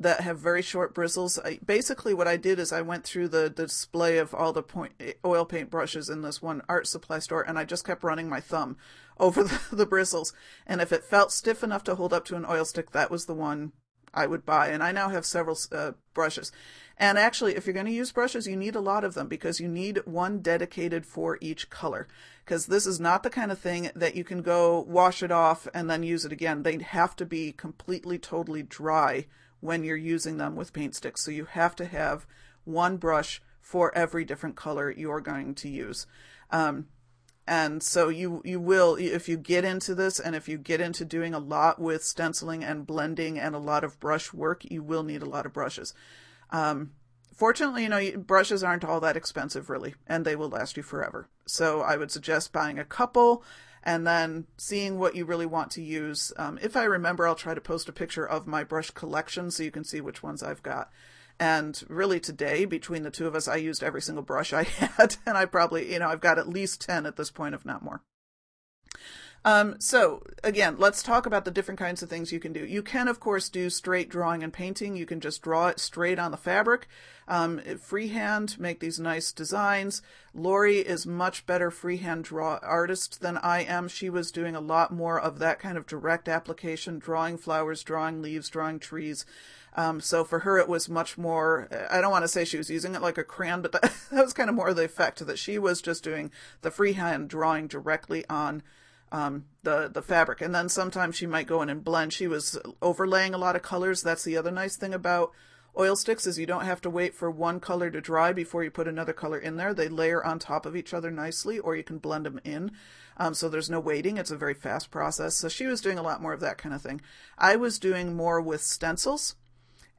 that have very short bristles. I, basically, what I did is I went through the, the display of all the point, oil paint brushes in this one art supply store, and I just kept running my thumb over the, the bristles. And if it felt stiff enough to hold up to an oil stick, that was the one I would buy. And I now have several uh, brushes. And actually, if you're going to use brushes, you need a lot of them because you need one dedicated for each color. Because this is not the kind of thing that you can go wash it off and then use it again. They have to be completely, totally dry when you're using them with paint sticks. So you have to have one brush for every different color you're going to use. Um, and so you you will if you get into this and if you get into doing a lot with stenciling and blending and a lot of brush work you will need a lot of brushes um, fortunately, you know, brushes aren't all that expensive really, and they will last you forever. So I would suggest buying a couple and then seeing what you really want to use. Um, if I remember, I'll try to post a picture of my brush collection so you can see which ones I've got. And really today, between the two of us, I used every single brush I had, and I probably, you know, I've got at least 10 at this point, if not more. Um, so again, let's talk about the different kinds of things you can do. You can, of course, do straight drawing and painting. You can just draw it straight on the fabric, um, freehand, make these nice designs. Lori is much better freehand draw artist than I am. She was doing a lot more of that kind of direct application, drawing flowers, drawing leaves, drawing trees. Um, so for her, it was much more, I don't want to say she was using it like a crayon, but that, that was kind of more of the effect that she was just doing the freehand drawing directly on um, the the fabric, and then sometimes she might go in and blend. She was overlaying a lot of colors. That's the other nice thing about oil sticks is you don't have to wait for one color to dry before you put another color in there. They layer on top of each other nicely, or you can blend them in. Um, so there's no waiting. It's a very fast process. So she was doing a lot more of that kind of thing. I was doing more with stencils,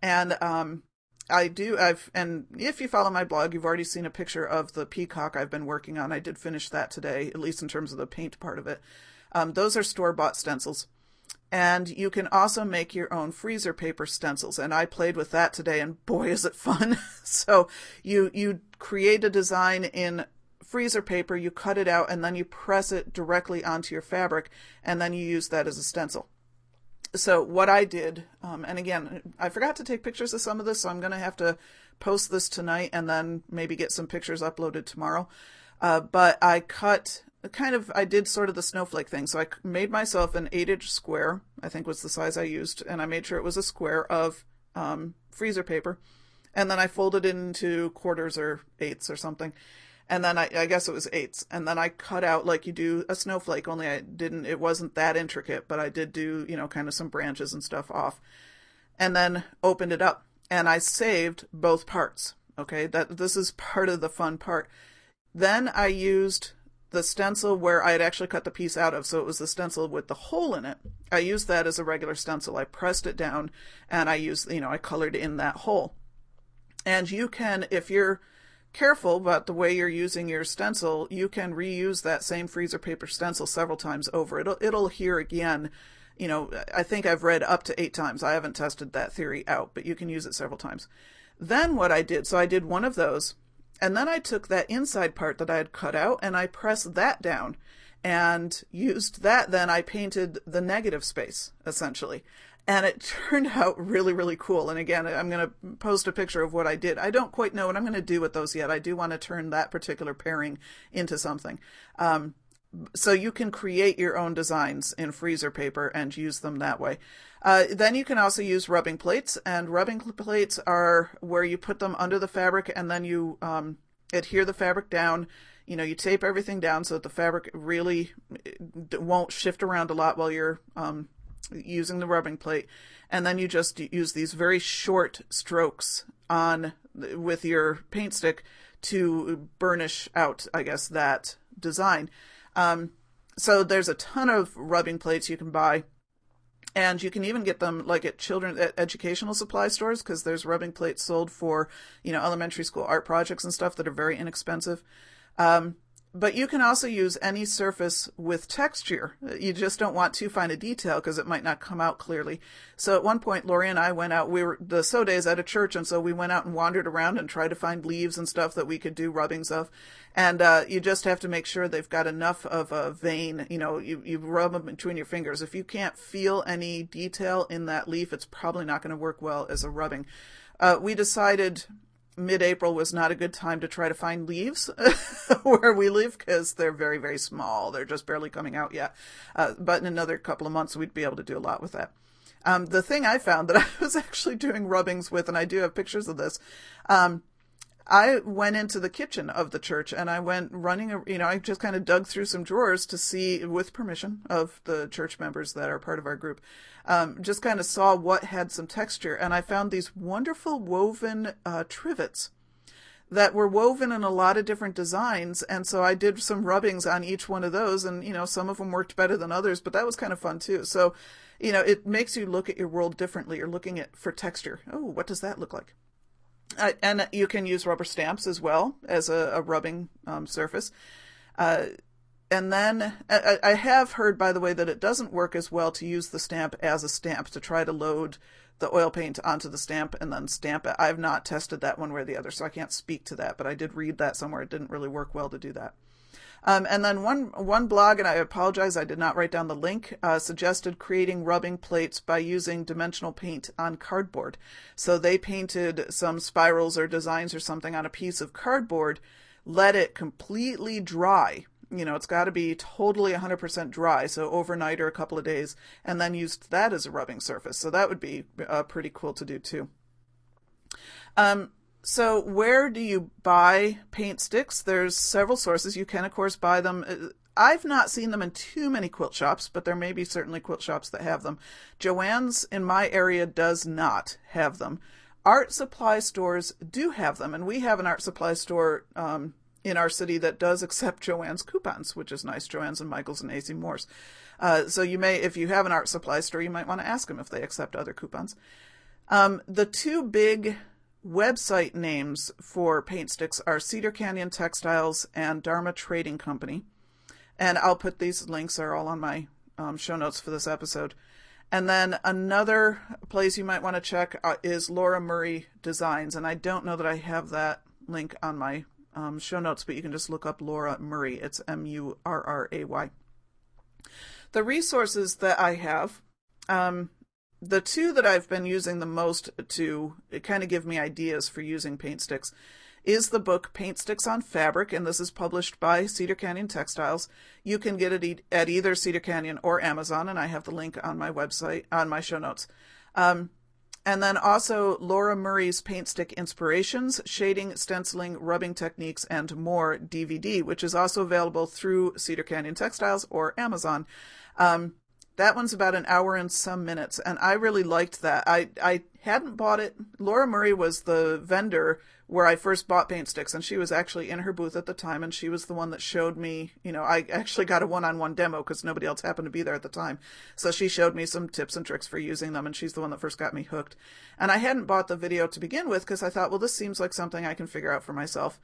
and um, I do. I've and if you follow my blog, you've already seen a picture of the peacock I've been working on. I did finish that today, at least in terms of the paint part of it. Um, those are store bought stencils. And you can also make your own freezer paper stencils. And I played with that today, and boy, is it fun. so you, you create a design in freezer paper, you cut it out, and then you press it directly onto your fabric, and then you use that as a stencil. So what I did, um, and again, I forgot to take pictures of some of this, so I'm going to have to post this tonight and then maybe get some pictures uploaded tomorrow. Uh, but I cut kind of I did sort of the snowflake thing. So I made myself an eight inch square, I think was the size I used, and I made sure it was a square of um, freezer paper, and then I folded it into quarters or eighths or something, and then I, I guess it was eighths, and then I cut out like you do a snowflake. Only I didn't. It wasn't that intricate, but I did do you know kind of some branches and stuff off, and then opened it up, and I saved both parts. Okay, that this is part of the fun part. Then I used the stencil where I had actually cut the piece out of, so it was the stencil with the hole in it. I used that as a regular stencil. I pressed it down and I used, you know, I colored in that hole. And you can, if you're careful about the way you're using your stencil, you can reuse that same freezer paper stencil several times over. It'll, it'll hear again. You know, I think I've read up to eight times. I haven't tested that theory out, but you can use it several times. Then what I did, so I did one of those and then I took that inside part that I had cut out and I pressed that down and used that. Then I painted the negative space essentially. And it turned out really, really cool. And again, I'm going to post a picture of what I did. I don't quite know what I'm going to do with those yet. I do want to turn that particular pairing into something. Um, so you can create your own designs in freezer paper and use them that way. Uh, then you can also use rubbing plates, and rubbing plates are where you put them under the fabric and then you um, adhere the fabric down. You know, you tape everything down so that the fabric really won't shift around a lot while you're um, using the rubbing plate, and then you just use these very short strokes on with your paint stick to burnish out, I guess, that design. Um, so there's a ton of rubbing plates you can buy. And you can even get them like at children at educational supply stores because there's rubbing plates sold for, you know, elementary school art projects and stuff that are very inexpensive. Um, but you can also use any surface with texture. You just don't want too fine a detail because it might not come out clearly. So at one point, Lori and I went out. We were the sew days at a church, and so we went out and wandered around and tried to find leaves and stuff that we could do rubbings of. And uh, you just have to make sure they've got enough of a vein. You know, you you rub them between your fingers. If you can't feel any detail in that leaf, it's probably not going to work well as a rubbing. Uh, we decided mid-April was not a good time to try to find leaves where we live because they're very, very small. They're just barely coming out yet. Uh, but in another couple of months, we'd be able to do a lot with that. Um, the thing I found that I was actually doing rubbings with, and I do have pictures of this, um, I went into the kitchen of the church and I went running, you know, I just kind of dug through some drawers to see, with permission of the church members that are part of our group, um, just kind of saw what had some texture. And I found these wonderful woven uh, trivets that were woven in a lot of different designs. And so I did some rubbings on each one of those. And, you know, some of them worked better than others, but that was kind of fun too. So, you know, it makes you look at your world differently. You're looking at for texture. Oh, what does that look like? Uh, and you can use rubber stamps as well as a, a rubbing um, surface. Uh, and then I, I, have heard, by the way, that it doesn't work as well to use the stamp as a stamp to try to load the oil paint onto the stamp and then stamp it. I've not tested that one way or the other, so I can't speak to that, but I did read that somewhere. It didn't really work well to do that. Um, and then one one blog, and I apologize, I did not write down the link, uh, suggested creating rubbing plates by using dimensional paint on cardboard. So they painted some spirals or designs or something on a piece of cardboard, let it completely dry. You know, it's got to be totally 100% dry, so overnight or a couple of days, and then used that as a rubbing surface. So that would be uh, pretty cool to do too. Um, so, where do you buy paint sticks? There's several sources. You can, of course, buy them. Uh, I've not seen them in too many quilt shops, but there may be certainly quilt shops that have them. Joann's in my area does not have them. Art supply stores do have them, and we have an art supply store um, in our city that does accept Joann's coupons, which is nice. Joann's and Michael's and AC Moore's. Uh, so you may, if you have an art supply store, you might want to ask them if they accept other coupons. Um, the two big website names for paint sticks are Cedar Canyon Textiles and Dharma Trading Company. And I'll put these links are all on my um, show notes for this episode. And then another place you might want to check uh, is Laura Murray Designs. And I don't know that I have that link on my um, show notes, but you can just look up Laura Murray. It's M U R R A Y. The resources that I have, um, the two that I've been using the most to kind of give me ideas for using paint sticks is the book Paintstiks on Fabric, and this is published by Cedar Canyon Textiles. You can get it at either Cedar Canyon or Amazon, and I have the link on my website, on my show notes. Um, and then also Laura Murray's Paintstik Inspirations, Shading, Stenciling, Rubbing Techniques, and More DVD, which is also available through Cedar Canyon Textiles or Amazon. Um, that one's about an hour and some minutes, and I really liked that. I, I hadn't bought it. Laura Murray was the vendor where I first bought paint sticks, and she was actually in her booth at the time, and she was the one that showed me. You know, I actually got a one-on-one demo because nobody else happened to be there at the time, so she showed me some tips and tricks for using them, and she's the one that first got me hooked. And I hadn't bought the video to begin with because I thought, well, this seems like something I can figure out for myself.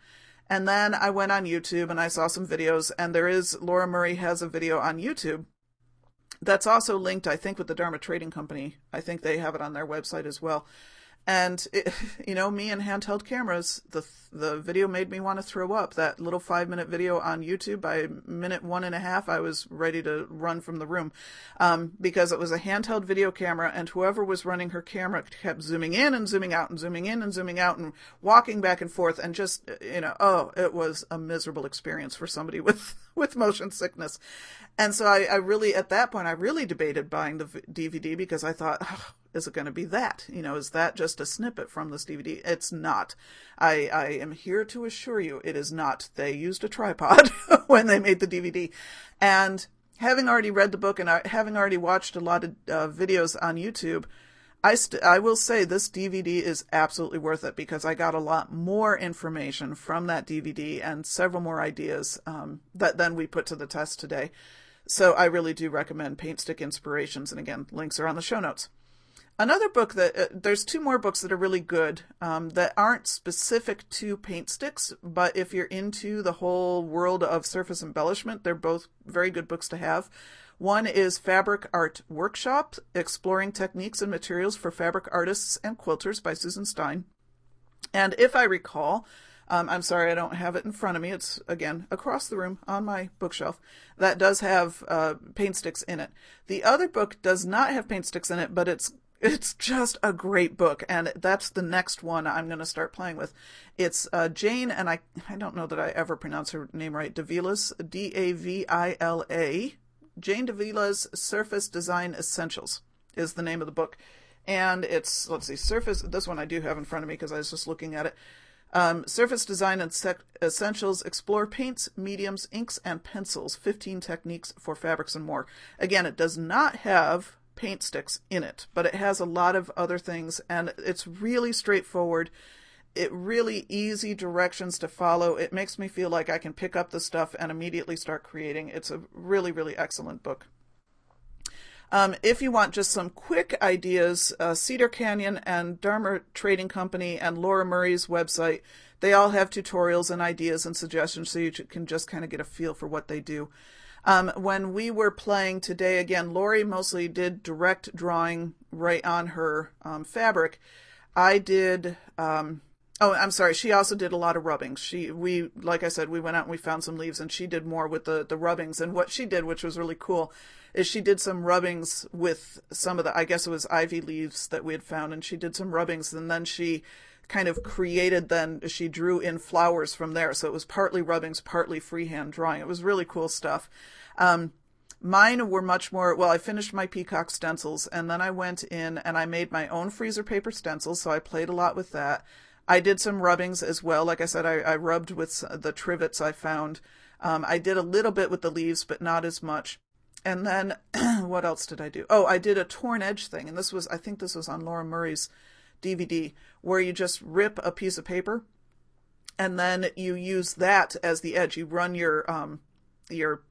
And then I went on YouTube and I saw some videos, and there is Laura Murray has a video on YouTube that's also linked, I think, with the Dharma Trading Company. I think they have it on their website as well. And it, you know, me and handheld cameras, the the video made me want to throw up. That little five minute video on YouTube, by minute one and a half, I was ready to run from the room, um, because it was a handheld video camera, and whoever was running her camera kept zooming in and zooming out and zooming in and zooming out and walking back and forth, and just you know, oh, it was a miserable experience for somebody with with motion sickness. And so I, I really, at that point, I really debated buying the DVD because I thought, oh, is it going to be that? You know, is that just a snippet from this DVD? It's not. I, I am here to assure you it is not. They used a tripod when they made the DVD. And having already read the book and having already watched a lot of uh, videos on YouTube, I, st- I will say this DVD is absolutely worth it because I got a lot more information from that DVD and several more ideas um, that then we put to the test today. So I really do recommend Paintstik Inspirations. And again, links are on the show notes. Another book that uh, there's two more books that are really good um, that aren't specific to paint sticks, but if you're into the whole world of surface embellishment, they're both very good books to have. One is Fabric Art Workshop Exploring Techniques and Materials for Fabric Artists and Quilters by Susan Stein. And if I recall, um, I'm sorry, I don't have it in front of me. It's again across the room on my bookshelf. That does have uh, paint sticks in it. The other book does not have paint sticks in it, but it's it's just a great book, and that's the next one I'm going to start playing with. It's uh, Jane, and I I don't know that I ever pronounce her name right. Davila's D A V I L A. Jane Davila's Surface Design Essentials is the name of the book, and it's let's see, Surface. This one I do have in front of me because I was just looking at it. Um, surface Design and sec- Essentials explore paints, mediums, inks, and pencils. 15 techniques for fabrics and more. Again, it does not have paint sticks in it, but it has a lot of other things, and it's really straightforward. It really easy directions to follow. It makes me feel like I can pick up the stuff and immediately start creating. It's a really, really excellent book. Um, if you want just some quick ideas, uh, Cedar Canyon and Dharma Trading Company and Laura Murray's website, they all have tutorials and ideas and suggestions so you can just kind of get a feel for what they do. Um, when we were playing today, again, Lori mostly did direct drawing right on her um, fabric. I did um, Oh, I'm sorry. She also did a lot of rubbings. She, we, like I said, we went out and we found some leaves, and she did more with the the rubbings. And what she did, which was really cool, is she did some rubbings with some of the, I guess it was ivy leaves that we had found, and she did some rubbings, and then she kind of created. Then she drew in flowers from there, so it was partly rubbings, partly freehand drawing. It was really cool stuff. Um, Mine were much more, well, I finished my peacock stencils and then I went in and I made my own freezer paper stencils. So I played a lot with that. I did some rubbings as well. Like I said, I, I rubbed with the trivets I found. Um, I did a little bit with the leaves, but not as much. And then what else did I do? Oh, I did a torn edge thing. And this was, I think this was on Laura Murray's DVD, where you just rip a piece of paper and then you use that as the edge. You run your, um, your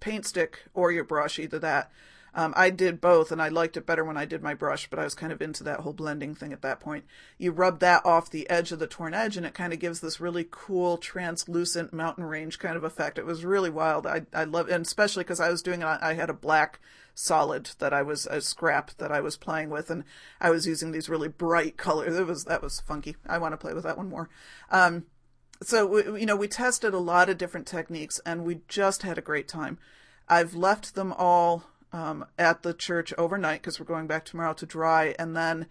paint stick or your brush, either that, um, I did both, and I liked it better when I did my brush, but I was kind of into that whole blending thing at that point. You rub that off the edge of the torn edge, and it kind of gives this really cool, translucent mountain range kind of effect. It was really wild. I I love, and especially because I was doing it. I had a black solid that I was a scrap that I was playing with, and I was using these really bright colors. It was that was funky. I want to play with that one more. Um, so you know, we tested a lot of different techniques, and we just had a great time. I've left them all um, at the church overnight because we're going back tomorrow to dry, and then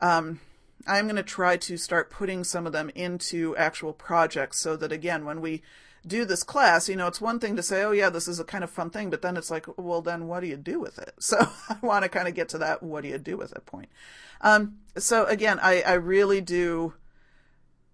um, I'm going to try to start putting some of them into actual projects so that again, when we do this class, you know, it's one thing to say, oh yeah, this is a kind of fun thing, but then it's like, well, then what do you do with it? So I want to kind of get to that, what do you do with it point. Um, so again, I, I really do,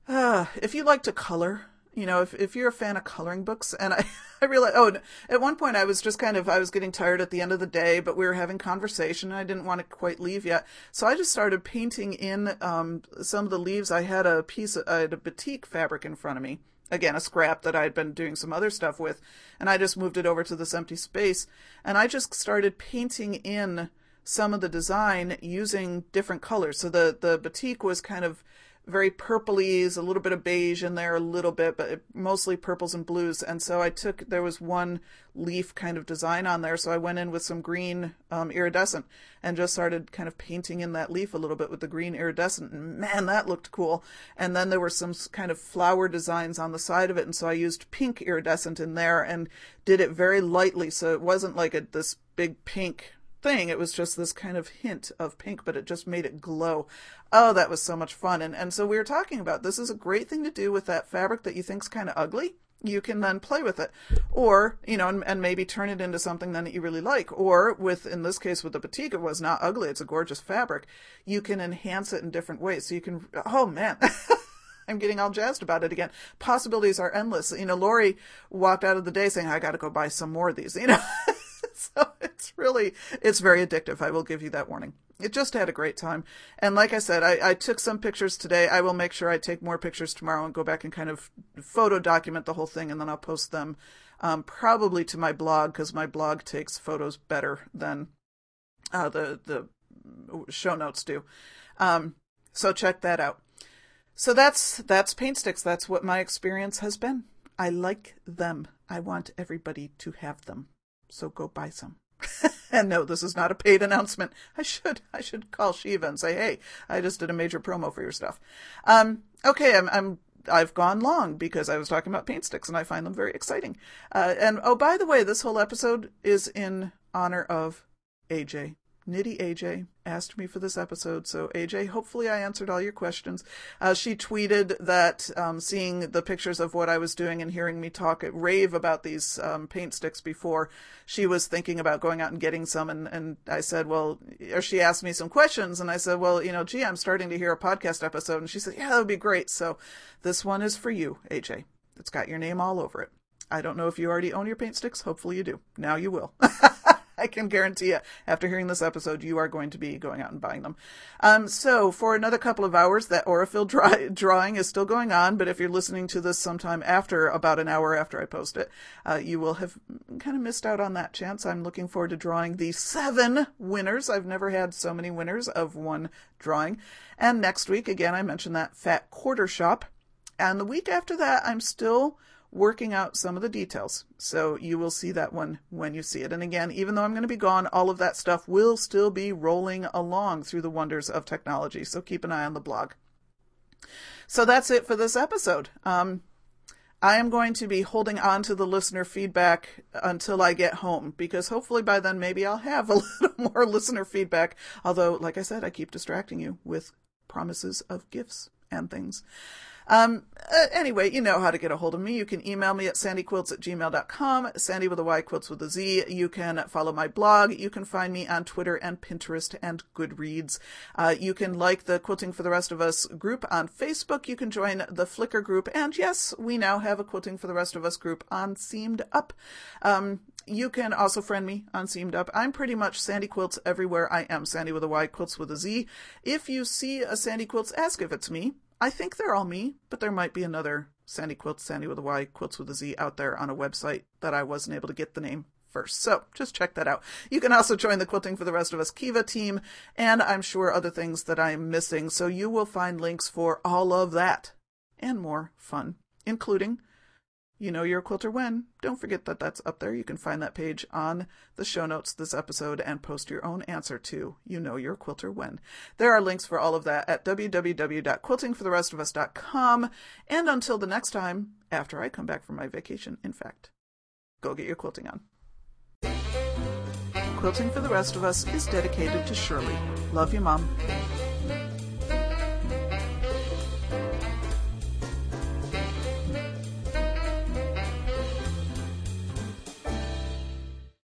uh, if you like to color, you know, if if you're a fan of coloring books, and I I realized, oh, at one point I was just kind of I was getting tired at the end of the day, but we were having conversation, and I didn't want to quite leave yet, so I just started painting in um, some of the leaves. I had a piece, I had a batik fabric in front of me, again a scrap that I'd been doing some other stuff with, and I just moved it over to this empty space, and I just started painting in some of the design using different colors. So the the batik was kind of very purplies, a little bit of beige in there, a little bit, but mostly purples and blues. And so I took, there was one leaf kind of design on there. So I went in with some green um, iridescent and just started kind of painting in that leaf a little bit with the green iridescent. And man, that looked cool. And then there were some kind of flower designs on the side of it. And so I used pink iridescent in there and did it very lightly. So it wasn't like a, this big pink thing. It was just this kind of hint of pink, but it just made it glow. Oh, that was so much fun. And, and so we were talking about this is a great thing to do with that fabric that you think's kind of ugly. You can then play with it, or you know, and, and maybe turn it into something then that you really like. Or with, in this case, with the batik, it was not ugly; it's a gorgeous fabric. You can enhance it in different ways. So you can. Oh man, I'm getting all jazzed about it again. Possibilities are endless. You know, Lori walked out of the day saying, I got to go buy some more of these, you know. really it's very addictive. I will give you that warning. It just had a great time, and like I said, I, I took some pictures today. I will make sure I take more pictures tomorrow and go back and kind of photo document the whole thing, and then I'll post them um, probably to my blog because my blog takes photos better than uh, the the show notes do. Um, so check that out. So that's that's paint sticks. That's what my experience has been. I like them. I want everybody to have them so go buy some. And no, this is not a paid announcement. I should I should call Shiva and say, hey, I just did a major promo for your stuff. Um, okay, I'm I'm I've gone long because I was talking about paint sticks and I find them very exciting. Uh, and oh, by the way, this whole episode is in honor of AJ. Nitty AJ asked me for this episode. So, AJ, hopefully I answered all your questions. Uh, she tweeted that um, seeing the pictures of what I was doing and hearing me talk at rave about these um, paint sticks before, she was thinking about going out and getting some. And, and I said, well, or she asked me some questions. And I said, well, you know, gee, I'm starting to hear a podcast episode. And she said, yeah, that would be great. So, this one is for you, AJ. It's got your name all over it. I don't know if you already own your paint sticks. Hopefully you do. Now you will. I can guarantee you, after hearing this episode, you are going to be going out and buying them. Um, so for another couple of hours, that Aurifil drawing is still going on. But if you're listening to this sometime after, about an hour after I post it, uh, you will have kind of missed out on that chance. I'm looking forward to drawing the seven winners. I've never had so many winners of one drawing. And next week, again, I mentioned that fat quarter shop. And the week after that, I'm still working out some of the details. So you will see that one when you see it. And again, even though I'm going to be gone, all of that stuff will still be rolling along through the wonders of technology. So keep an eye on the blog. So that's it for this episode. Um, I am going to be holding on to the listener feedback until I get home because hopefully by then maybe I'll have a little more listener feedback. Although, like I said, I keep distracting you with promises of gifts and things. Um, uh, anyway, you know how to get a hold of me. You can email me at sandyquilts at gmail.com, sandy with a Y, quilts with a Z. You can follow my blog. You can find me on Twitter and Pinterest and Goodreads. Uh, you can like the Quilting for the Rest of Us group on Facebook. You can join the Flickr group. And yes, we now have a Quilting for the Rest of Us group on Seamed Up. Um, you can also friend me on Seamed Up. I'm pretty much Sandy Quilts everywhere I am. Sandy with a Y, Quilts with a Z. If you see a Sandy Quilts, ask if it's me. I think they're all me, but there might be another Sandy Quilts, Sandy with a Y, Quilts with a Z out there on a website that I wasn't able to get the name first. So just check that out. You can also join the Quilting for the Rest of Us Kiva team, and I'm sure other things that I'm missing. So you will find links for all of that and more fun, including you know you're a quilter when. Don't forget that that's up there. You can find that page on the show notes this episode and post your own answer to you know you're a quilter when. There are links for all of that at www.quiltingfortherestofus.com. And until the next time, after I come back from my vacation, in fact, go get your quilting on. Quilting for the Rest of Us is dedicated to Shirley. Love you, Mom.